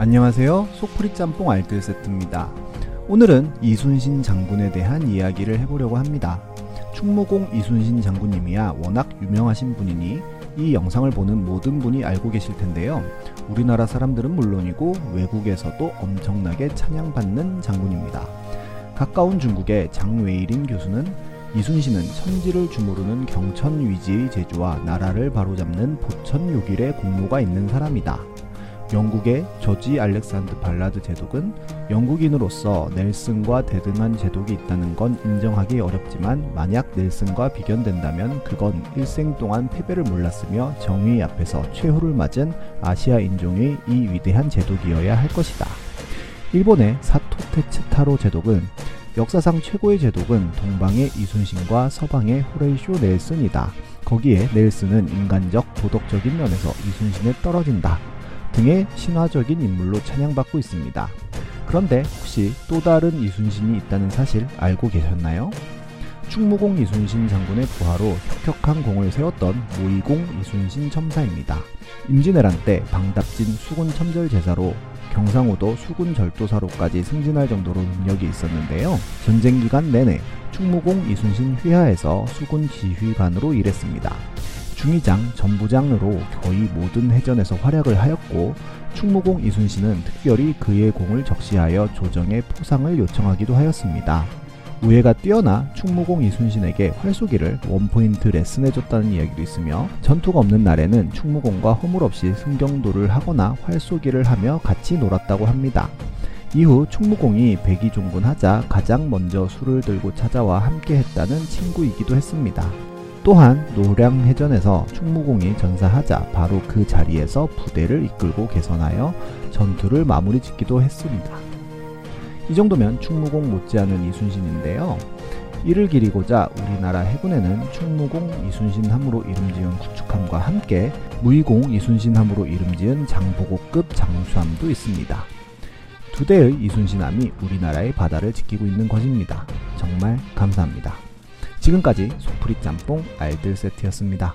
안녕하세요. 속풀이 짬뽕 알뜰 세트입니다. 오늘은 이순신 장군에 대한 이야기를 해보려고 합니다. 충무공 이순신 장군님이야 워낙 유명하신 분이니 이 영상을 보는 모든 분이 알고 계실 텐데요. 우리나라 사람들은 물론이고 외국에서도 엄청나게 찬양받는 장군입니다. 가까운 중국의 장웨이린 교수는 이순신은 천지를 주무르는 경천 위지의 제주와 나라를 바로잡는 보천 요길의 공로가 있는 사람이다. 영국의 조지 알렉산드 발라드 제독은 영국인으로서 넬슨과 대등한 제독이 있다는 건 인정하기 어렵지만 만약 넬슨과 비견된다면 그건 일생 동안 패배를 몰랐으며 정의 앞에서 최후를 맞은 아시아 인종의 이 위대한 제독이어야 할 것이다. 일본의 사토테츠타로 제독은 역사상 최고의 제독은 동방의 이순신과 서방의 호레이쇼 넬슨이다. 거기에 넬슨은 인간적 도덕적인 면에서 이순신에 떨어진다. 등의 신화적인 인물로 찬양받고 있습니다. 그런데 혹시 또 다른 이순신이 있다는 사실 알고 계셨나요? 충무공 이순신 장군의 부하로 혁혁한 공을 세웠던 모의공 이순신 첨사입니다. 임진왜란 때 방답진 수군 첨절 제사로 경상우도 수군 절도사로까지 승진할 정도로 능력이 있었는데요. 전쟁 기간 내내 충무공 이순신 휘하에서 수군 지휘관으로 일했습니다. 중위장, 전부장으로 거의 모든 해전에서 활약을 하였고 충무공 이순신은 특별히 그의 공을 적시하여 조정에 포상을 요청하기도 하였습니다. 우애가 뛰어나 충무공 이순신에게 활쏘기를 원포인트 레슨해줬다는 이야기도 있으며 전투가 없는 날에는 충무공과 허물없이 승경도를 하거나 활쏘기를 하며 같이 놀았다고 합니다. 이후 충무공이 백이종군하자 가장 먼저 술을 들고 찾아와 함께 했다는 친구이기도 했습니다. 또한 노량해전에서 충무공이 전사하자 바로 그 자리에서 부대를 이끌고 개선하여 전투를 마무리 짓기도 했습니다. 이 정도면 충무공 못지않은 이순신인데요. 이를 기리고자 우리나라 해군에는 충무공 이순신함으로 이름 지은 구축함과 함께 무의공 이순신함으로 이름 지은 장보고급 장수함도 있습니다. 두 대의 이순신함이 우리나라의 바다를 지키고 있는 것입니다. 정말 감사합니다. 지금까지 소프리 짬뽕 알뜰 세트였습니다.